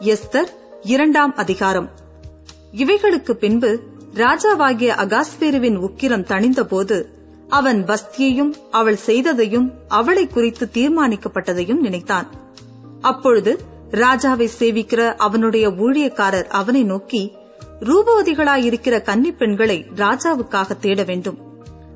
Esther இரண்டாம் அதிகாரம். இவைகளுக்கு பின்பு ராஜாவாகிய அகாஸ்வேருவின் உக்கிரம் தணிந்தபோது அவன் வஸ்தியையும் அவள் செய்ததையும் அவளை குறித்து தீர்மானிக்கப்பட்டதையும் நினைத்தான். அப்பொழுது ராஜாவை சேவிக்கிற அவனுடைய ஊழியக்காரர் அவனை நோக்கி ரூபவதிகளாயிருக்கிற கன்னி பெண்களை ராஜாவுக்காக தேட வேண்டும்.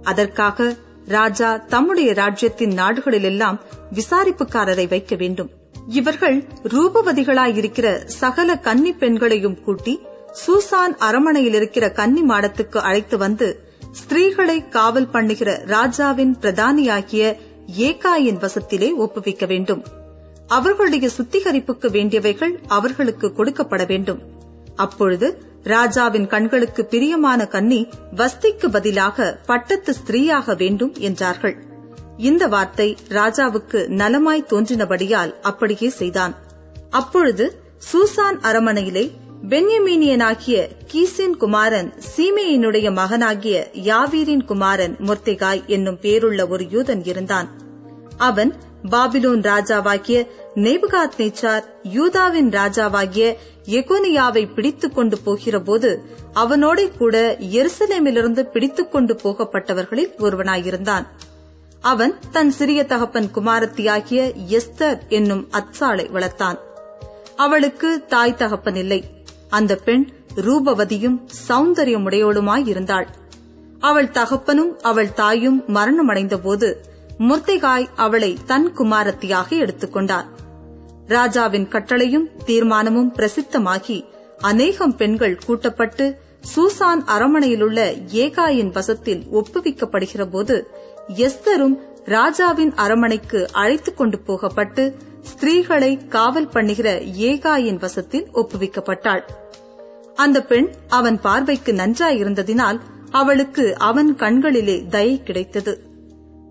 அதற்காக ராஜா தம்முடைய ராஜ்யத்தின் நாடுகளிலெல்லாம் விசாரிப்புக்காரரை வைக்க வேண்டும். இவர்கள் ரூபவதிகளாயிருக்கிற சகல கன்னி பெண்களையும் கூட்டி சூசான் அரமனையில் இருக்கிற கன்னி மாடத்துக்கு அழைத்து வந்து ஸ்திரீகளை காவல் பண்ணுகிற ராஜாவின் பிரதானியாகிய ஏகாயின் வசத்திலே ஒப்புவிக்க வேண்டும். அவர்களுடைய சுத்திகரிப்புக்கு வேண்டியவைகள் அவர்களுக்கு கொடுக்கப்பட வேண்டும். அப்பொழுது ராஜாவின் கண்களுக்கு பிரியமான கன்னி வஸ்திக்கு பதிலாக பட்டத்து ஸ்திரீயாக வேண்டும் என்றார்கள். இந்த வார்த்தை ராஜாவுக்கு நலமாய் தோன்றினபடியால் அப்படியே செய்தான். அப்பொழுது சூசான் அரமனையிலே பென்யமீனியனாகிய கீசின் குமாரன் சீமையினுடைய மகனாகிய யாவீரின் குமாரன் முர்த்திகாய் என்னும் பேருள்ள ஒரு யூதன் இருந்தான். அவன் பாபிலோன் ராஜாவாகிய நேபுகாத் நேச்சார் யூதாவின் ராஜாவாகிய எகோனியாவை பிடித்துக் கொண்டு போகிறபோது அவனோட கூட எருசலேமிலிருந்து பிடித்துக் கொண்டு போகப்பட்டவர்களில் ஒருவனாயிருந்தான். அவன் தன் சிறிய தகப்பன் குமாரத்தியாகிய எஸ்தர் என்னும் அத்சாளை வளர்த்தான். அவளுக்கு தாய் தகப்பன் இல்லை. அந்த பெண் ரூபவதியும் சௌந்தரியமுடையோளுமாயிருந்தாள் அவள் தகப்பனும் அவள் தாயும் மரணமடைந்தபோது முர்த்திகாய் அவளை தன் குமாரத்தியாக எடுத்துக்கொண்டார். ராஜாவின் கட்டளையும் தீர்மானமும் பிரசித்தமாகி அநேகம் பெண்கள் கூட்டப்பட்டு சூசான் அரமனையிலுள்ள ஏகாயின் வசத்தில் ஒப்புவிக்கப்படுகிறபோது எஸ்தரும் ராஜாவின் அரமனைக்கு அழைத்துக் கொண்டு போகப்பட்டு ஸ்திரீகளை காவல் பண்ணுகிற ஏகாயின் வசத்தில் ஒப்புவிக்கப்பட்டாள். அந்த பெண் அவன் பார்வைக்கு நன்றாயிருந்ததினால் அவளுக்கு அவன் கண்களிலே தயை கிடைத்தது.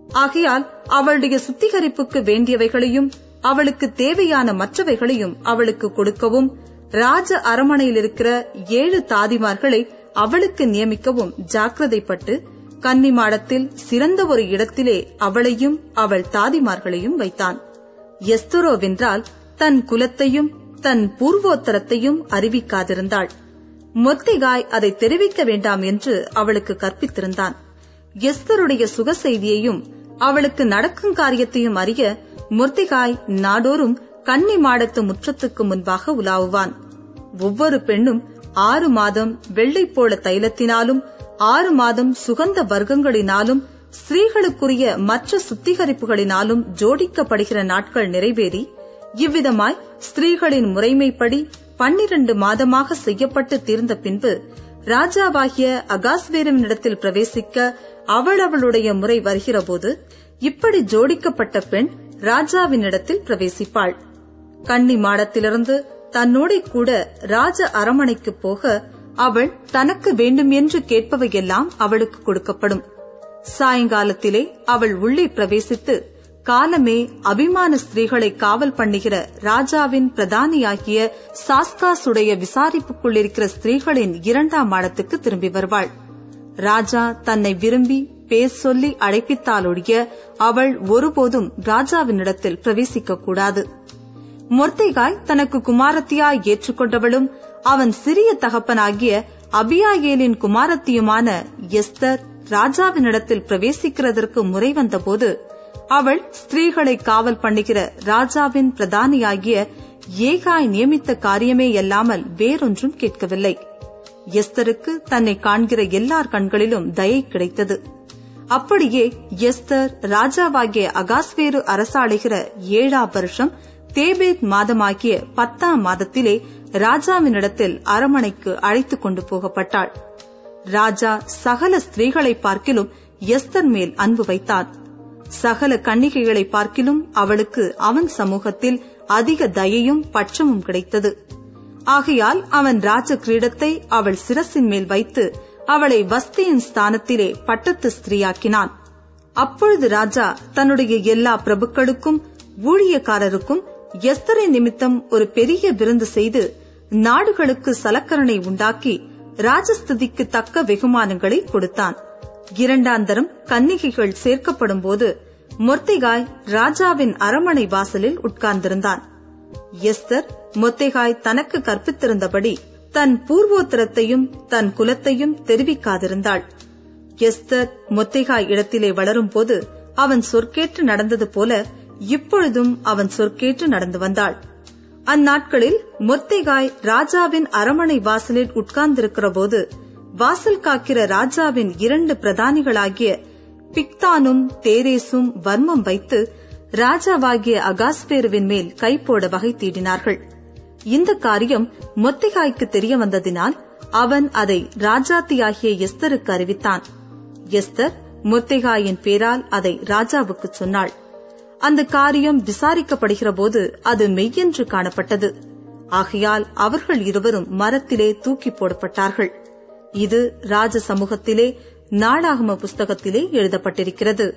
ஆகையால் அவளுடைய சுத்திகரிப்புக்கு வேண்டியவைகளையும் அவளுக்கு தேவையான மற்றவைகளையும் அவளுக்கு கொடுக்கவும் ராஜ அரமனையில் இருக்கிற ஏழு தாதிமார்களை அவளுக்கு நியமிக்கவும் ஜாக்கிரதைப்பட்டு கன்னிமாடத்தில் சிறந்த ஒரு இடத்திலே அவளையும் அவள் தாதிமார்களையும் வைத்தான். எஸ்தரோவென்றால் தன் குலத்தையும் தன் பூர்வோத்தரத்தையும் அறிவிக்காதிருந்தாள். மொத்திகாய் அதை தெரிவிக்க வேண்டாம் என்று அவளுக்கு கற்பித்திருந்தான். எஸ்தருடைய சுக செய்தியையும் அவளுக்கு நடக்கும் காரியத்தையும் அறிய முர்த்திகாய் நாடோறும் கன்னி மாடத்து முற்றத்துக்கு முன்பாக உலாவுவான். ஒவ்வொரு பெண்ணும் ஆறு மாதம் வெள்ளை போல தைலத்தினாலும் ஆறு மாதம் சுகந்த வர்க்கங்களினாலும் ஸ்திரீகளுக்குரிய மற்ற சுத்திகரிப்புகளினாலும் ஜோடிக்கப்படுகிற நாட்கள் நிறைவேறி இவ்விதமாய் ஸ்திரீகளின் முறைமைப்படி பன்னிரண்டு மாதமாக செய்யப்பட்டு தீர்ந்த பின்பு ராஜாவாகிய அகாஸ்வேரவனிடத்தில் பிரவேசிக்க அவள் அவளுடைய முறை வருகிறபோது இப்படி ஜோடிக்கப்பட்ட பெண் ராஜாவினிடத்தில் பிரவேசிப்பாள். கன்னி மாடத்திலிருந்து தன்னோட கூட ராஜ அரமனைக்கு போக அவள் தனக்கு வேண்டும் என்று கேட்பவையெல்லாம் அவளுக்கு கொடுக்கப்படும். சாயங்காலத்திலே அவள் உள்ளே பிரவேசித்து காலமே அபிமான ஸ்திரீகளை காவல் பண்ணுகிற ராஜாவின் பிரதானியாகிய சாஸ்காசுடைய விசாரிப்புக்குள் இருக்கிற ஸ்திரீகளின் இரண்டாம் மாடத்துக்கு திரும்பி வருவாள். ராஜா தன்னை விரும்பி பேர் சொல்லி அழைப்பித்தாலொழிய அவள் ஒருபோதும் ராஜாவினிடத்தில் பிரவேசிக்கக்கூடாது மொர்த்தைகாய் தனக்கு குமாரத்தியாய் ஏற்றுக்கொண்டவளும் அவன் சிறிய தகப்பனாகிய அபியாயேலின் குமாரத்தியுமான எஸ்தர் ராஜாவினிடத்தில் பிரவேசிக்கிறதற்கு முறை வந்தபோது அவள் ஸ்திரீகளை காவல் பண்ணுகிற ராஜாவின் பிரதானியாகிய ஏகாய் நியமித்த காரியமே அல்லாமல் வேறொன்றும் கேட்கவில்லை. எஸ்தருக்கு தன்னை காண்கிற எல்லார் கண்களிலும் தயை கிடைத்தது. அப்படியே எஸ்தர் ராஜாவாகிய அகாஸ்வேரு அரசாளுகிற ஏழா வருஷம் தேபேத் மாதமாகிய பத்தாம் மாதத்திலே ராஜாவினிடத்தில் அரமனைக்கு அழைத்துக் கொண்டு போகப்பட்டாள். ராஜா சகல ஸ்திரீகளை பார்க்கிலும் எஸ்தர் மேல் அன்பு வைத்தான். சகல கன்னிகைகளை பார்க்கிலும் அவளுக்கு அவன் சமூகத்தில் அதிக தயையும் பட்சமும் கிடைத்தது. ஆகையால் அவன் ராஜ கிரீடத்தை அவள் சிரசின் மேல் வைத்து அவளை வஸ்தியின் ஸ்தானத்திலே பட்டத்து ஸ்திரீயாக்கினான். அப்பொழுது ராஜா தன்னுடைய எல்லா பிரபுக்களுக்கும் ஊழியக்காரருக்கும் எஸ்தரை நிமித்தம் ஒரு பெரிய விருந்து செய்து நாடுகளுக்கு சலக்கரணை உண்டாக்கி ராஜஸ்துதிக்கு தக்க வெகுமானங்களை கொடுத்தான். இரண்டாந்தரம் கன்னிகைகள் சேர்க்கப்படும் போது மொர்த்திகாய் ராஜாவின் அரமனை வாசலில் உட்கார்ந்திருந்தான். எஸ்தர் மொத்தேகாய் தனக்கு கற்பித்திருந்தபடி தன் பூர்வோத்தரத்தையும் தன் குலத்தையும் தெரிவிக்காதிருந்தாள். எஸ்தர் மொத்தேகாய் இடத்திலே வளரும்போது அவன் சொற்கேற்று நடந்தது போல இப்பொழுதும் அவன் சொற்கேற்று நடந்து வந்தாள். அந்நாட்களில் மொத்தேகாய் ராஜாவின் அரமனை வாசலில் உட்கார்ந்திருக்கிற போது வாசல் காக்கிற ராஜாவின் இரண்டு பிரதானிகளாகிய பிக்தானும் தேரேசும் வர்மம் வைத்து ராஜாவாகிய அகாஸ்பேருவின் மேல் கைப்போட வகை தீடினார்கள். இந்த காரியம் மொத்திகாய்க்கு தெரிய வந்ததினால் அவன் அதை ராஜாத்தியாகிய எஸ்தருக்கு அறிவித்தான். எஸ்தர் மொத்திகாயின் பேரால் அதை ராஜாவுக்கு சொன்னாள். அந்த காரியம் விசாரிக்கப்படுகிற போது அது மெய்யென்று காணப்பட்டது. ஆகையால் அவர்கள் இருவரும் மரத்திலே தூக்கி போடப்பட்டார்கள். இது ராஜ சமூகத்திலே நாளாகம புஸ்தகத்திலே எழுதப்பட்டிருக்கிறது.